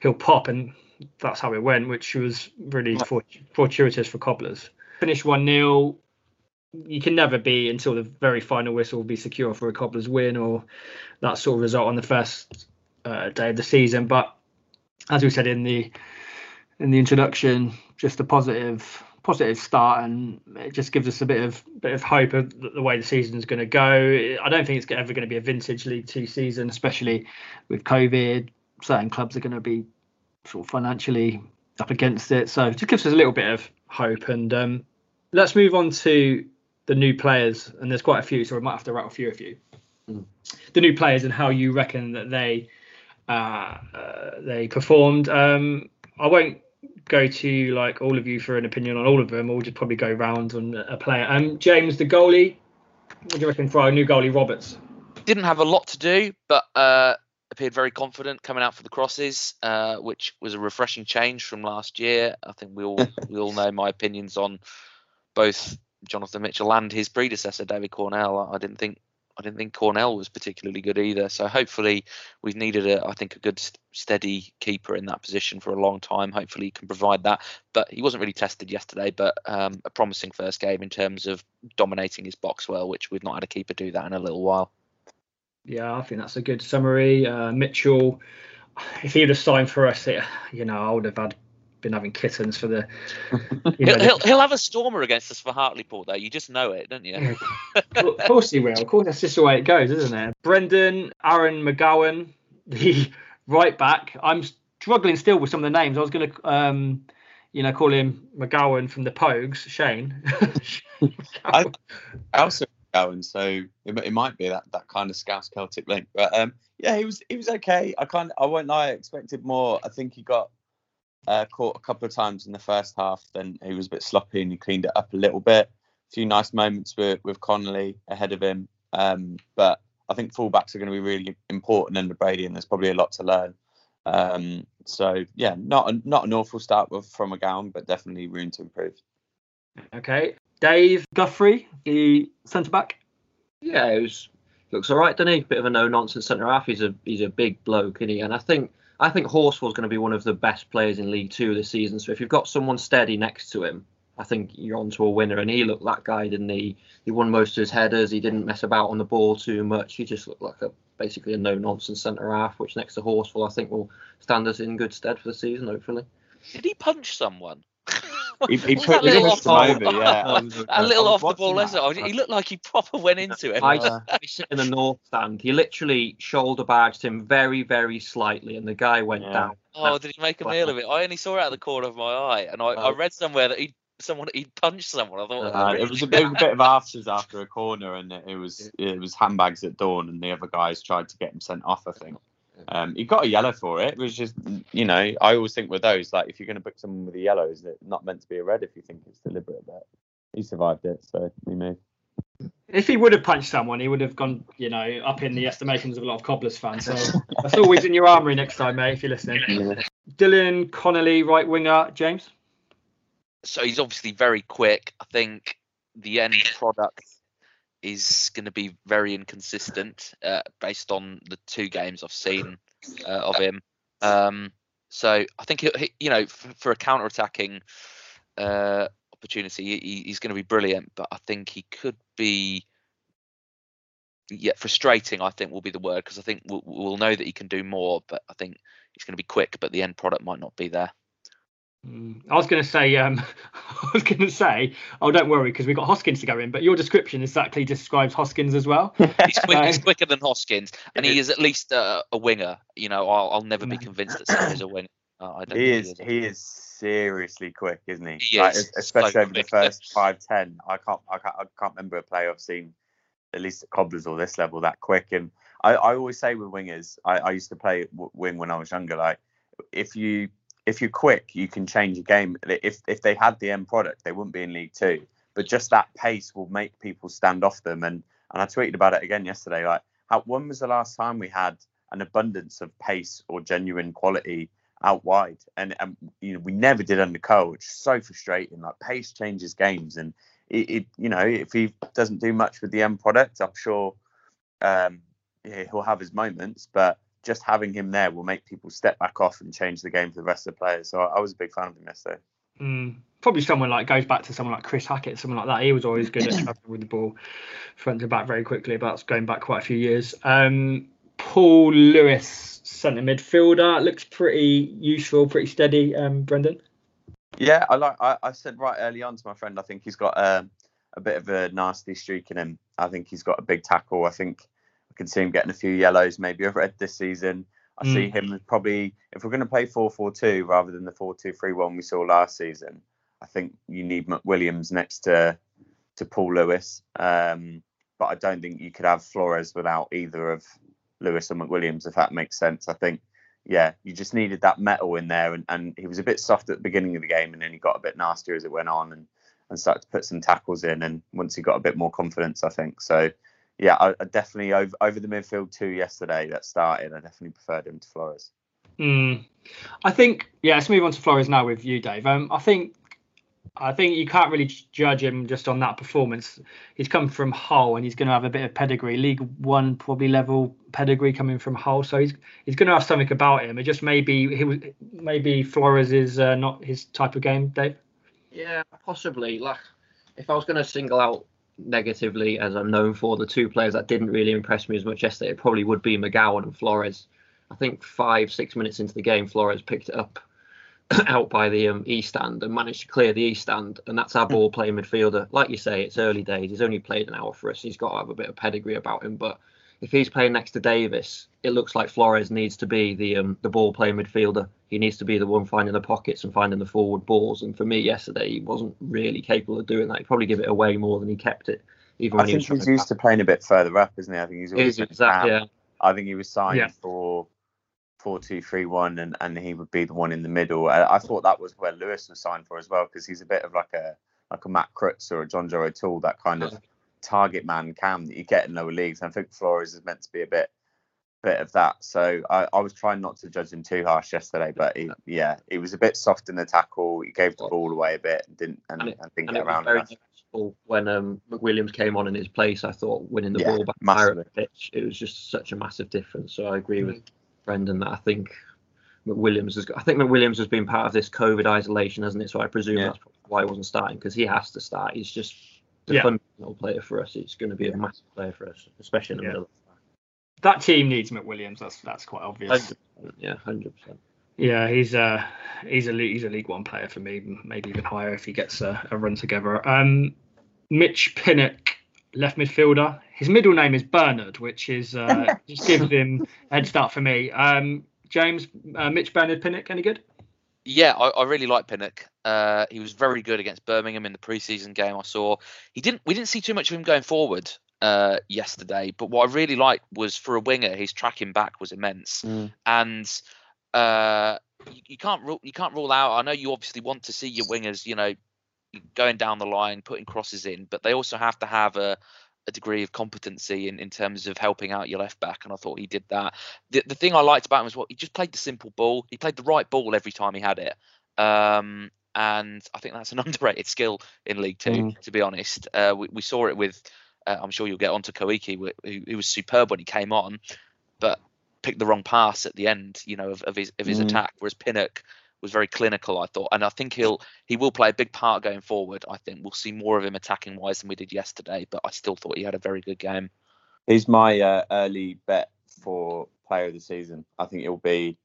he'll pop, and that's how it went, which was really fort- fortuitous for Cobblers. Finished one 0 You can never be until the very final whistle will be secure for a Cobblers win or that sort of result on the first uh, day of the season. But as we said in the in the introduction, just a positive positive start, and it just gives us a bit of bit of hope of the, way the season is going to go. I don't think it's ever going to be a vintage League Two season, especially with COVID. Certain clubs are going to be sort of financially up against it, so it just gives us a little bit of hope. And um, let's move on to the new players, and there's quite a few, so we might have to rattle through a few. Of you. The new players and how you reckon that they uh, uh, they performed. Um, I won't go to like all of you for an opinion on all of them. We'll just probably go round on a player. Um, James, the goalie. What do you reckon for our new goalie, Roberts? Didn't have a lot to do, but uh, appeared very confident coming out for the crosses, uh, which was a refreshing change from last year. I think we all we all know my opinions on both Jonathan Mitchell and his predecessor David Cornell. I, I didn't think I didn't think Cornell was particularly good either. So hopefully we've needed a I think a good steady keeper in that position for a long time. Hopefully he can provide that. But he wasn't really tested yesterday, but um, a promising first game in terms of dominating his box well, which we've not had a keeper do that in a little while. Yeah, I think that's a good summary. Uh, Mitchell, if he would have signed for us, it, you know, I would have had been having kittens for the. You know, He'll, he'll, he'll have a stormer against us for Hartlepool, though. You just know it, don't you? of course he will. Of course, that's just the way it goes, isn't it? Brendan, Aaron McGowan, the right back. I'm struggling still with some of the names. I was going to, um, you know, call him McGowan from the Pogues. Shane. I, I also going, so it, it might be that, that kind of Scouse Celtic link. But um, yeah, he was he was okay. I can't I won't lie, I expected more. I think he got uh, caught a couple of times in the first half. Then he was a bit sloppy and he cleaned it up a little bit. A few nice moments with with Connolly ahead of him. Um, but I think fullbacks are going to be really important under Brady, and there's probably a lot to learn. Um, so yeah, not a, not an awful start with, from McGowan, but definitely room to improve. okay. Dave Guthrie, the centre back. Yeah, it was looks all right, doesn't he? Bit of a no nonsense centre half. He's a he's a big bloke, isn't he? And I think I think Horsfall's going to be one of the best players in League Two this season. So if you've got someone steady next to him, I think you're onto a winner. And he looked that guy, didn't he? He won most of his headers. He didn't mess about on the ball too much. He just looked like a basically a no nonsense centre half, which next to Horsfall I think will stand us in good stead for the season, hopefully. Did he punch someone? He, he put that little off him the over, ball? yeah. a little I off the ball watching lesson. that. He looked like he proper went into it. I, Uh, I sit in the north stand. He literally shoulder barged him very, very slightly, and the guy went Yeah. down. oh, did he make a meal of it? I only saw it out of the corner of my eye, and I, I Oh. read somewhere that he someone he'd punched someone. I thought Uh, Uh, it was a bit, it was a bit of afters after a corner, and it was it was handbags at dawn, and the other guys tried to get him sent off. I think um, he got a yellow for it. which is, you know I always think with those like if you're going to book someone with a yellow, is it not meant to be a red if you think it's deliberate? But he survived it, so we moved. If he would have punched someone, he would have gone, you know, up in the estimations of a lot of Cobblers fans. So that's always in your armoury next time, mate, if you're listening. Dylan Connolly, right winger. James. so he's obviously very quick. I think the end product is going to be very inconsistent uh, based on the two games I've seen uh, of him. Um, so I think he, he, you know for, for a counter-attacking uh, opportunity, he, he's going to be brilliant. But I think he could be. Yeah, frustrating. I think will be the word because I think we'll, we'll know that he can do more, but I think he's going to be quick, but the end product might not be there. Mm. I was going to say, um, I was going to say, oh, don't worry, because we've got Hoskins to go in. But your description exactly describes Hoskins as well. he's, quick, he's quicker than Hoskins, and he is at least uh, a winger. You know, I'll, I'll never be convinced that Sam is a winger. Uh, I don't he is. He is, he is seriously quick, isn't he? He like, is especially so over quick. the first five ten. I can't, I can't, I can't remember a player I've seen at least at Cobblers or this level that quick. And I, I always say with wingers, I, I used to play wing when I was younger. Like if you if you're quick, you can change a game. If if they had the end product, they wouldn't be in League Two. But just that pace will make people stand off them. And and I tweeted about it again yesterday. Like, how when was the last time we had an abundance of pace or genuine quality out wide? And and you know we never did under Cole, which is so frustrating. Like pace changes games, and it, it you know if he doesn't do much with the end product, I'm sure um, yeah, he'll have his moments, but just having him there will make people step back off and change the game for the rest of the players. So I, was a big fan of him yesterday. Mm. Probably someone like goes back to someone like Chris Hackett, someone like that. He was always good at traveling with the ball front to back very quickly. But that's going back quite a few years. Um, Paul Lewis, centre midfielder, looks pretty useful, pretty steady. Um, Brendan. Yeah, I like. I, I said right early on to my friend, I think he's got um, a bit of a nasty streak in him. I think he's got a big tackle. I think can see him getting a few yellows, maybe a red this season. I Mm. see him probably if we're going to play 4-4-2 rather than the 4-2-3-1 we saw last season. I think you need McWilliams next to to Paul Lewis, um, but I don't think you could have Flores without either of Lewis or McWilliams, if that makes sense. I think yeah, you just needed that metal in there, and, and he was a bit soft at the beginning of the game, and then he got a bit nastier as it went on, and and started to put some tackles in, and once he got a bit more confidence, I think so. Yeah, I, I definitely over over the midfield two yesterday that started. I definitely preferred him to Flores. Mm. I think yeah. Let's move on to Flores now with you, Dave. Um, I think I think you can't really judge him just on that performance. He's come from Hull and he's going to have a bit of pedigree, League One probably level pedigree coming from Hull. So he's he's going to have something about him. It just maybe he was maybe Flores is uh, not his type of game, Dave. Yeah, possibly. Like, if I was going to single out negatively, as I'm known for, the two players that didn't really impress me as much yesterday, it probably would be McGowan and Flores. I think five, six minutes into the game, Flores picked it up out by the um, east stand and managed to clear the east stand, and that's our ball playing midfielder. Like you say, it's early days. He's only played an hour for us. He's got to have a bit of pedigree about him, but if he's playing next to Davis, it looks like Flores needs to be the um, the ball playing midfielder. He needs to be the one finding the pockets and finding the forward balls. And for me, yesterday he wasn't really capable of doing that. He'd probably give it away more than he kept it. Even I when he think was he's used to playing a bit further up, isn't he? I think he's always exactly, yeah. I think he was signed Yeah. for four two three one, and and he would be the one in the middle. I, I thought that was where Lewis was signed for as well, because he's a bit of like a like a Matt Crooks or a John Joe O'Toole, that kind of target man cam that you get in lower leagues. And I think Flores is meant to be a bit bit of that. So I, I was trying not to judge him too harsh yesterday, but he, yeah, he was a bit soft in the tackle. He gave the ball away a bit, and didn't and, And it- and didn't and get it was around very enough. when um, McWilliams came on in his place. I thought winning the Yeah, ball back higher massively. the pitch, it was just such a massive difference. So I agree Mm. with Brendan that I think McWilliams has. I think McWilliams has been part of this COVID isolation, hasn't it? So I presume Yeah. that's why he wasn't starting because he has to start. He's just the Yeah. Fundamental player for us. It's going to be a massive player for us, especially in the Yeah. middle. That team needs McWilliams. That's that's quite obvious. 100%, yeah, hundred percent. Yeah, he's a he's a league, he's a League One player for me, maybe even higher if he gets a, a run together. Um, Mitch Pinnock, left midfielder. His middle name is Bernard, which is uh, just gives him head start for me. Um, James, uh, Mitch Bernard Pinnock, any good? Yeah, I, I really like Pinnock. Uh, he was very good against Birmingham in the preseason game. I saw he didn't. We didn't see too much of him going forward uh, yesterday, but what I really liked was for a winger, his tracking back was immense, Mm. and uh, you, you can't rule you can't rule out. I know you obviously want to see your wingers, you know, going down the line, putting crosses in, but they also have to have a a degree of competency in, in terms of helping out your left back, and I thought he did that. The, the thing I liked about him was what he just played the simple ball. He played the right ball every time he had it, um, and I think that's an underrated skill in League Two. Mm. To be honest, uh, we, we saw it with. Uh, I'm sure you'll get onto Koiki, wh- who, who was superb when he came on, but picked the wrong pass at the end, you know, of, of his of his Mm. attack. Whereas Pinnock was very clinical, I thought, and I think he'll he will play a big part going forward. I think we'll see more of him attacking wise than we did yesterday, but I still thought he had a very good game. He's my uh, early bet for player of the season. I think it'll be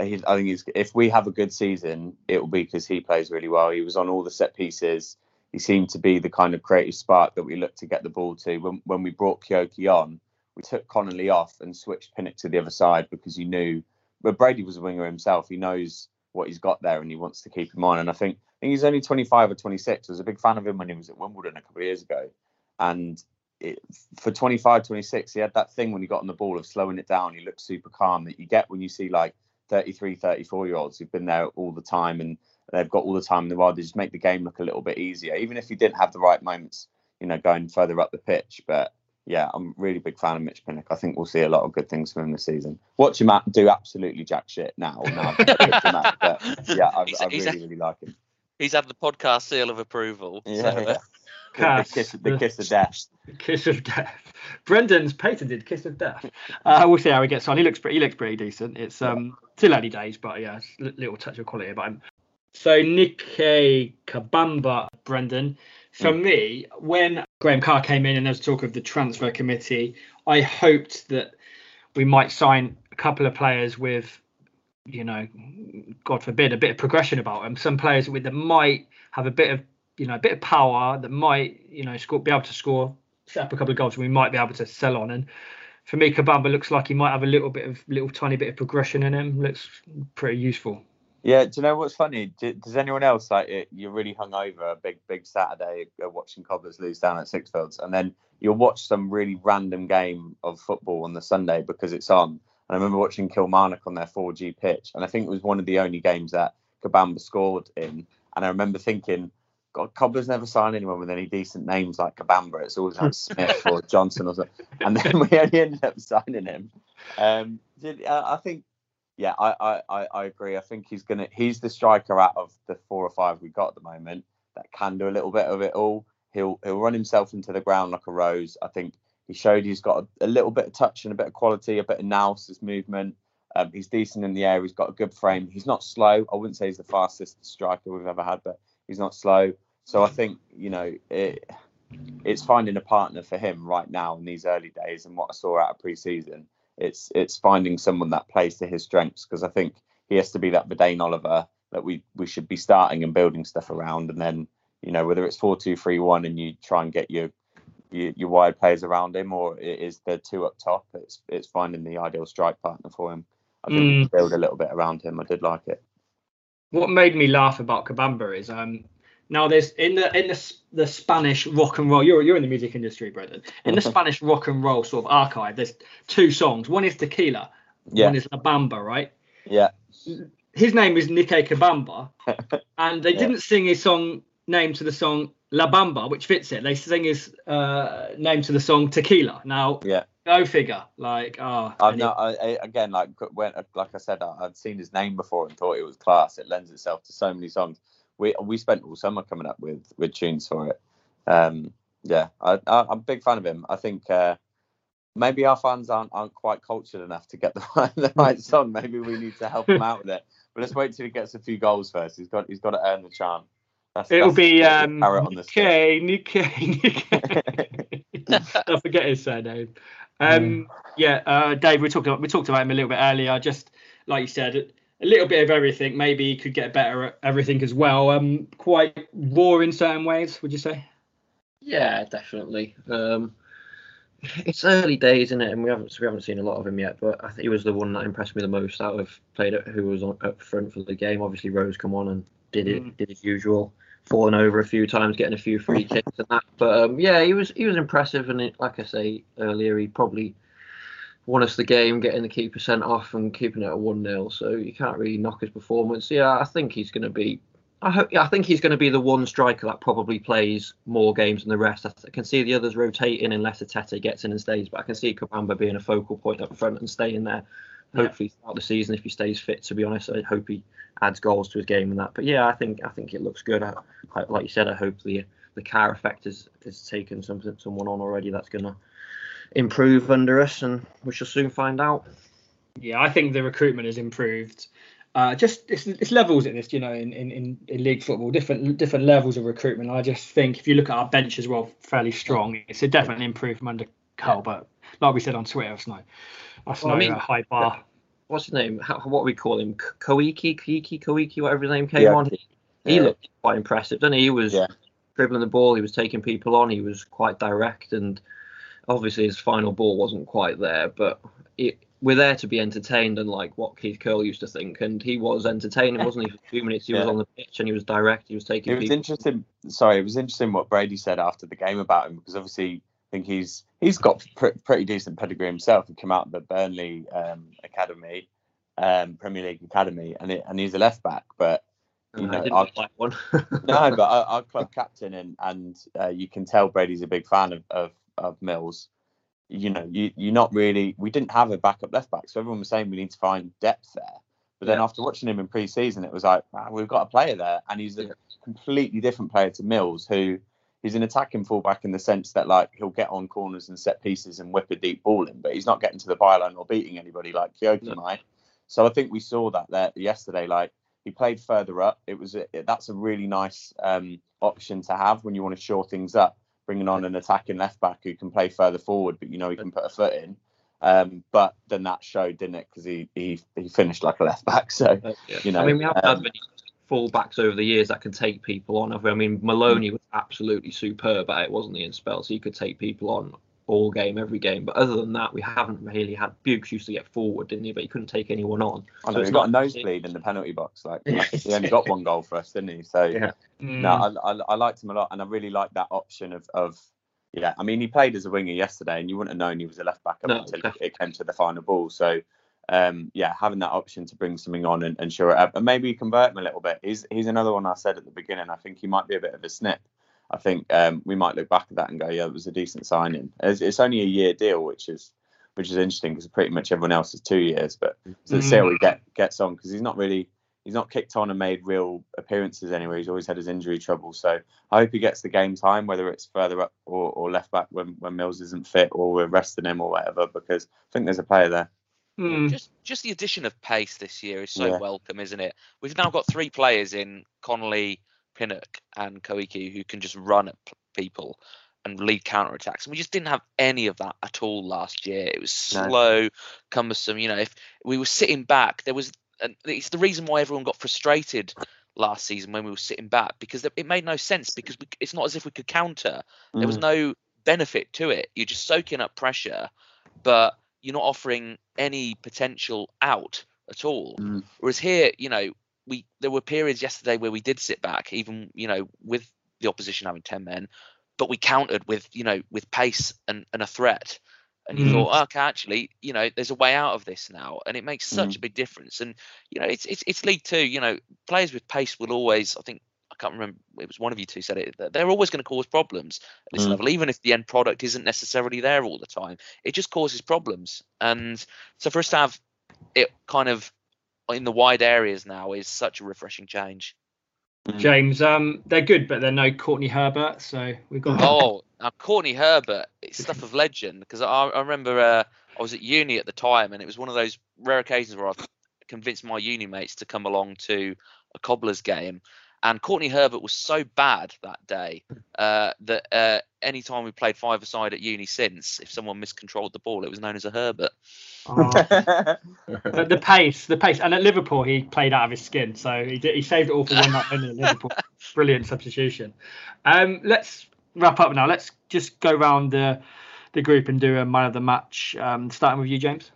I think if we have a good season, it will be because he plays really well. He was on all the set pieces. He seemed to be the kind of creative spark that we look to get the ball to. When, when we brought Koiki on, we took Connolly off and switched Pinnock to the other side because you knew, but Brady was a winger himself. He knows what he's got there and he wants to keep him on. And I think, I think he's only 25 or 26. I was a big fan of him when he was at Wimbledon a couple of years ago. And it, for 25, 26, he had that thing when he got on the ball of slowing it down. He looked super calm that you get when you see like 33, 34 year olds who've been there all the time and they've got all the time in the world. They just make the game look a little bit easier, even if he didn't have the right moments, you know, going further up the pitch. But yeah, I'm really big fan of Mitch Pinnock. I think we'll see a lot of good things from him this season. Watch him do absolutely jack shit now. now out, but yeah, I, I really, really like him. He's had the podcast seal of approval. Yeah, so, yeah. Uh, the, kiss, the kiss of death. Kiss of death. Brendan's patented kiss of death. Uh, we'll see how he gets on. He looks pretty. He looks pretty decent. It's um still early days, but yeah, little touch of quality about him. So Nicky Kabamba, Brendan. For mm. me, when Graham Carr came in and there was talk of the transfer committee, I hoped that we might sign a couple of players with, you know, God forbid, a bit of progression about them. Some players with that might have a bit of, you know, a bit of power that might, you know, score, be able to score, set up a couple of goals we might be able to sell on. And for me, Kabamba looks like he might have a little bit of, little tiny bit of progression in him. Looks pretty useful. Yeah, do you know what's funny? does anyone else like it, you're really hungover a big big Saturday uh, watching Cobblers lose down at Sixfields, and then you'll watch some really random game of football on the Sunday because it's on. And I remember watching Kilmarnock on their 4G pitch, and I think it was one of the only games that Kabamba scored in. And I remember thinking, God, Cobblers never sign anyone with any decent names like Kabamba. It's always like Smith or Johnson or something. And then we only ended up signing him. Um, I think yeah, I, I, I agree. I think he's gonna he's the striker out of the four or five we got at the moment that can do a little bit of it all. He'll he'll run himself into the ground like a rose. I think he showed he's got a, a little bit of touch and a bit of quality, a bit of his movement. Um, he's decent in the air. He's got a good frame. He's not slow. I wouldn't say he's the fastest striker we've ever had, but he's not slow. So I think you know it, it's finding a partner for him right now in these early days. And what I saw out of pre-season it's it's finding someone that plays to his strengths because I think he has to be that Vadaine Oliver that we we should be starting and building stuff around, and then you know whether it's four two three one and you try and get your your, your wide players around him, or it is the two up top. It's it's finding the ideal strike partner for him. I think mm. build a little bit around him. I did like it. What made me laugh about Kabamba is um now there's in the in the the Spanish rock and roll. You're you're in the music industry, Brendan. In the Spanish rock and roll sort of archive, there's two songs. One is Tequila. Yeah. One is La Bamba, right? Yeah. His name is Nicky Kabamba, and they yeah. didn't sing his song name to the song La Bamba, which fits it. They sing his uh, name to the song Tequila. Now, yeah. Go figure. Like. Oh, I've not. I, again, like when, like I said, I, I'd seen his name before and thought it was class. It lends itself to so many songs we we spent all summer coming up with with tunes for it. Um, yeah, I, I, am a big fan of him. I think uh, maybe our fans aren't aren't quite cultured enough to get the right, the right song. Maybe we need to help him out with it. But let's wait till he gets a few goals first. He's got he's got to earn the chant. That's, It'll that's be um, Nicky, Nicky, Nicky. I forget his surname. Um, mm. Yeah, uh, Dave, we talked about we talked about him a little bit earlier. Just like you said, a little bit of everything. Maybe he could get better at everything as well. Um, quite raw in certain ways, would you say? Yeah, definitely. Um, it's early days, isn't it? And we haven't we haven't seen a lot of him yet. But I think he was the one that impressed me the most out of played who was on, up front for the game. Obviously, Rose come on and did it mm. did his usual, falling over a few times, getting a few free kicks and that. But um, yeah, he was he was impressive. And it, like I say earlier, he probably won us the game, getting the keeper sent off and keeping it at one 0 So you can't really knock his performance. Yeah, I think he's going to be. I hope. Yeah, I think he's going to be the one striker that probably plays more games than the rest. I can see the others rotating unless Etete gets in and stays, but I can see Kabamba being a focal point up front and staying there. Hopefully throughout the season, if he stays fit. To be honest, I hope he adds goals to his game and that. But yeah, I think I think it looks good. I, like you said, I hope the the Carr effect has, has taken something someone on already that's going to improve under us, and we shall soon find out. Yeah, I think the recruitment has improved. Uh, just it's, it's, levels in this, you know, in, in, in league football, different different levels of recruitment. I just think if you look at our bench as well, fairly strong. It's a definitely improved from under Carl, but like we said on Twitter, that's no, that's well, no I mean, high bar. what's his name? How, what we call him? Koiki, Koiki, Koiki, whatever his name came Yeah. on. He, he Yeah. looked quite impressive, didn't he? He was Yeah. dribbling the ball. He was taking people on. He was quite direct, and obviously his final ball wasn't quite there. But it, we're there to be entertained, and like what Keith Curle used to think, and he was entertaining, wasn't he? For two minutes, he was on the pitch and he was direct. He was taking It was people. interesting. Sorry, it was interesting what Brady said after the game about him because obviously I think he's he's got pr- pretty decent pedigree himself. He came out of the Burnley um, academy, um, Premier League academy, and it, and he's a left back. But you Uh, know, I didn't our- like one. no, but our, our club captain and and uh, you can tell Brady's a big fan of of, of Mills. You know, you you're not really. We didn't have a backup left back, so everyone was saying we need to find depth there. But then Yeah. after watching him in pre-season, it was like wow, we've got a player there, and he's a Yeah. completely different player to Mills, who he's an attacking fullback in the sense that like he'll get on corners and set pieces and whip a deep ball in, but he's not getting to the byline or beating anybody like Koiki No. might. So I think we saw that there yesterday. Like he played further up. It was a, that's a really nice um, option to have when you want to shore things up. Bringing on an attacking left back who can play further forward, but you know he can put a foot in. Um, but then that showed, didn't it? Because he, he he finished like a left back. So yeah. you know, I mean, we have um, had many full backs over the years that can take people on. I mean, Moloney was absolutely superb at it, wasn't he, in spells? He could take people on all game, every game. But other than that, we haven't really had. Bukes used to get forward, didn't he? But he couldn't take anyone on. I So know, it's he got a not- nosebleed in the penalty box. Like Yeah. he only got one goal for us, didn't he? So Yeah. Mm. no, I, I, I liked him a lot, and I really liked that option of of yeah. I mean, he played as a winger yesterday, and you wouldn't have known he was a left back No, until definitely. it came to the final ball. So um, yeah, having that option to bring something on and, and show it up, and maybe convert him a little bit. He's he's another one I said at the beginning. I think he might be a bit of a snip. I think um, we might look back at that and go, yeah, it was a decent signing. It's, it's only a year deal, which is which is interesting because pretty much everyone else is two years. But so let's see how he get gets on because he's not really he's not kicked on and made real appearances anywhere. He's always had his injury trouble. So I hope he gets the game time, whether it's further up or, or left back when, when Mills isn't fit or we're resting him or whatever, because I think there's a player there. Mm. Just just the addition of pace this year is so Yeah. welcome, isn't it? We've now got three players in Connolly, Pinnock, and Koiki who can just run at p- people and lead counter attacks. And we just didn't have any of that at all last year. It was No. slow, cumbersome. You know, if we were sitting back, there was. And it's the reason why everyone got frustrated last season when we were sitting back because it made no sense because we, it's not as if we could counter. There was Mm. no benefit to it. You're just soaking up pressure, but you're not offering any potential out at all. Mm. Whereas here, you know, we there were periods yesterday where we did sit back, even you know, with the opposition having ten men, but we countered with you know with pace and, and a threat. And you Mm. thought, okay, actually, you know, there's a way out of this now, and it makes such a big difference. And you know, it's it's it's League Two. You know, players with pace will always, I think, I can't remember, it was one of you two said it. that They're always going to cause problems at this Mm. level, even if the end product isn't necessarily there all the time. It just causes problems. And so for us to have it kind of in the wide areas now is such a refreshing change. James, um, they're good, but they're no Courtney Herbert, so we've got. Oh, now Courtney Herbert, it's stuff of legend because I, I remember uh, I was at uni at the time, and it was one of those rare occasions where I convinced my uni mates to come along to a Cobblers game, and Courtney Herbert was so bad that day uh, that uh, any time we played five aside at uni since, if someone miscontrolled the ball, it was known as a Herbert. Oh. But the pace, the pace, and at Liverpool he played out of his skin, so he did, he saved it all for one night only at Liverpool. Brilliant substitution. Um, let's wrap up now. Let's just go round the the group and do a man of the match. Um, starting with you, James.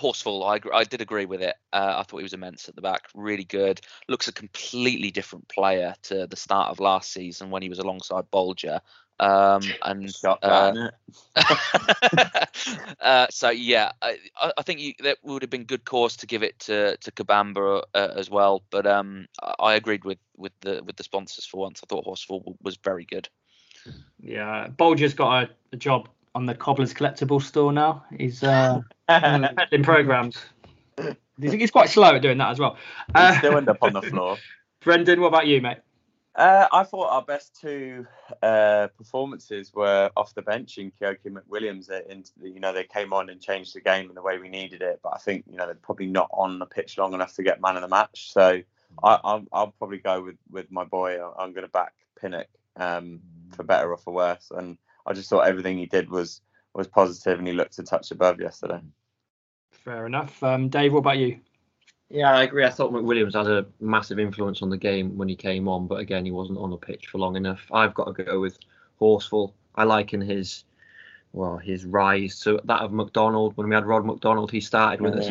Horsfall, I I did agree with it. Uh, I thought he was immense at the back, really good. Looks a completely different player to the start of last season when he was alongside Bolger. Um, and Shot uh, uh, so yeah, I, I I think you, that would have been good cause to give it to to Kabamba uh, as well. But um, I- I agreed with with the with the sponsors for once. I thought Horsfall was very good. Yeah, Bolger's got a, a job on the Cobblers collectible store now. He's uh, in programs. He's, he's quite slow at doing that as well. He'd Uh, still end up on the floor. Brendan, what about you, mate? Uh, I thought our best two uh, performances were off the bench in Koiki McWilliams. They, in, you know, they came on and changed the game in the way we needed it. But I think you know they're probably not on the pitch long enough to get man of the match. So I, I'll, I'll probably go with with my boy. I- I'm going to back Pinnock um, for better or for worse. And I just thought everything he did was was positive and he looked a touch above yesterday. Fair enough. Um, Dave, what about you? Yeah, I agree. I thought McWilliams had a massive influence on the game when he came on, but again, he wasn't on the pitch for long enough. I've got to go with Horsfall. I liken his well his rise to that of McDonald. When we had Rod McDonald, he started with us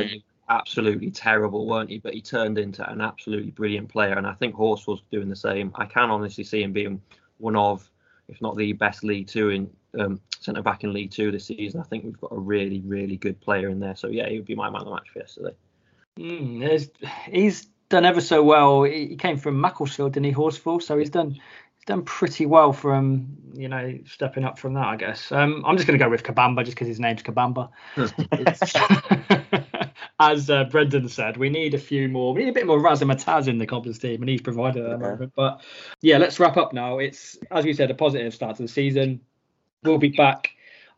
absolutely terrible, weren't he? But he turned into an absolutely brilliant player, and I think Horse was doing the same. I can honestly see him being one of, if not the best League Two in um, centre back in League Two this season. I think we've got a really, really good player in there. So yeah, he would be my man of the match for yesterday. Mm, he's done ever so well. He came from Macclesfield, didn't he, Horsfall? So he's done he's done pretty well from you know stepping up from that, I guess. Um, I'm just going to go with Kabamba just because his name's Kabamba. As uh, Brendan said, we need a few more. We need a bit more razzmatazz in the Cobblers team, and he's provided at the moment. But yeah, let's wrap up now. It's as we said, a positive start to the season. We'll be back.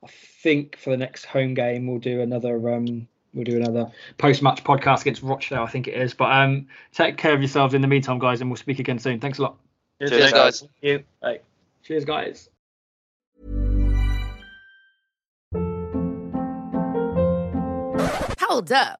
I think for the next home game, we'll do another um, we'll do another post-match podcast against Rochdale, I think it is. But um, take care of yourselves in the meantime, guys, and we'll speak again soon. Thanks a lot. Cheers, Cheers guys. Thank you. Bye. Cheers, guys. Hold up.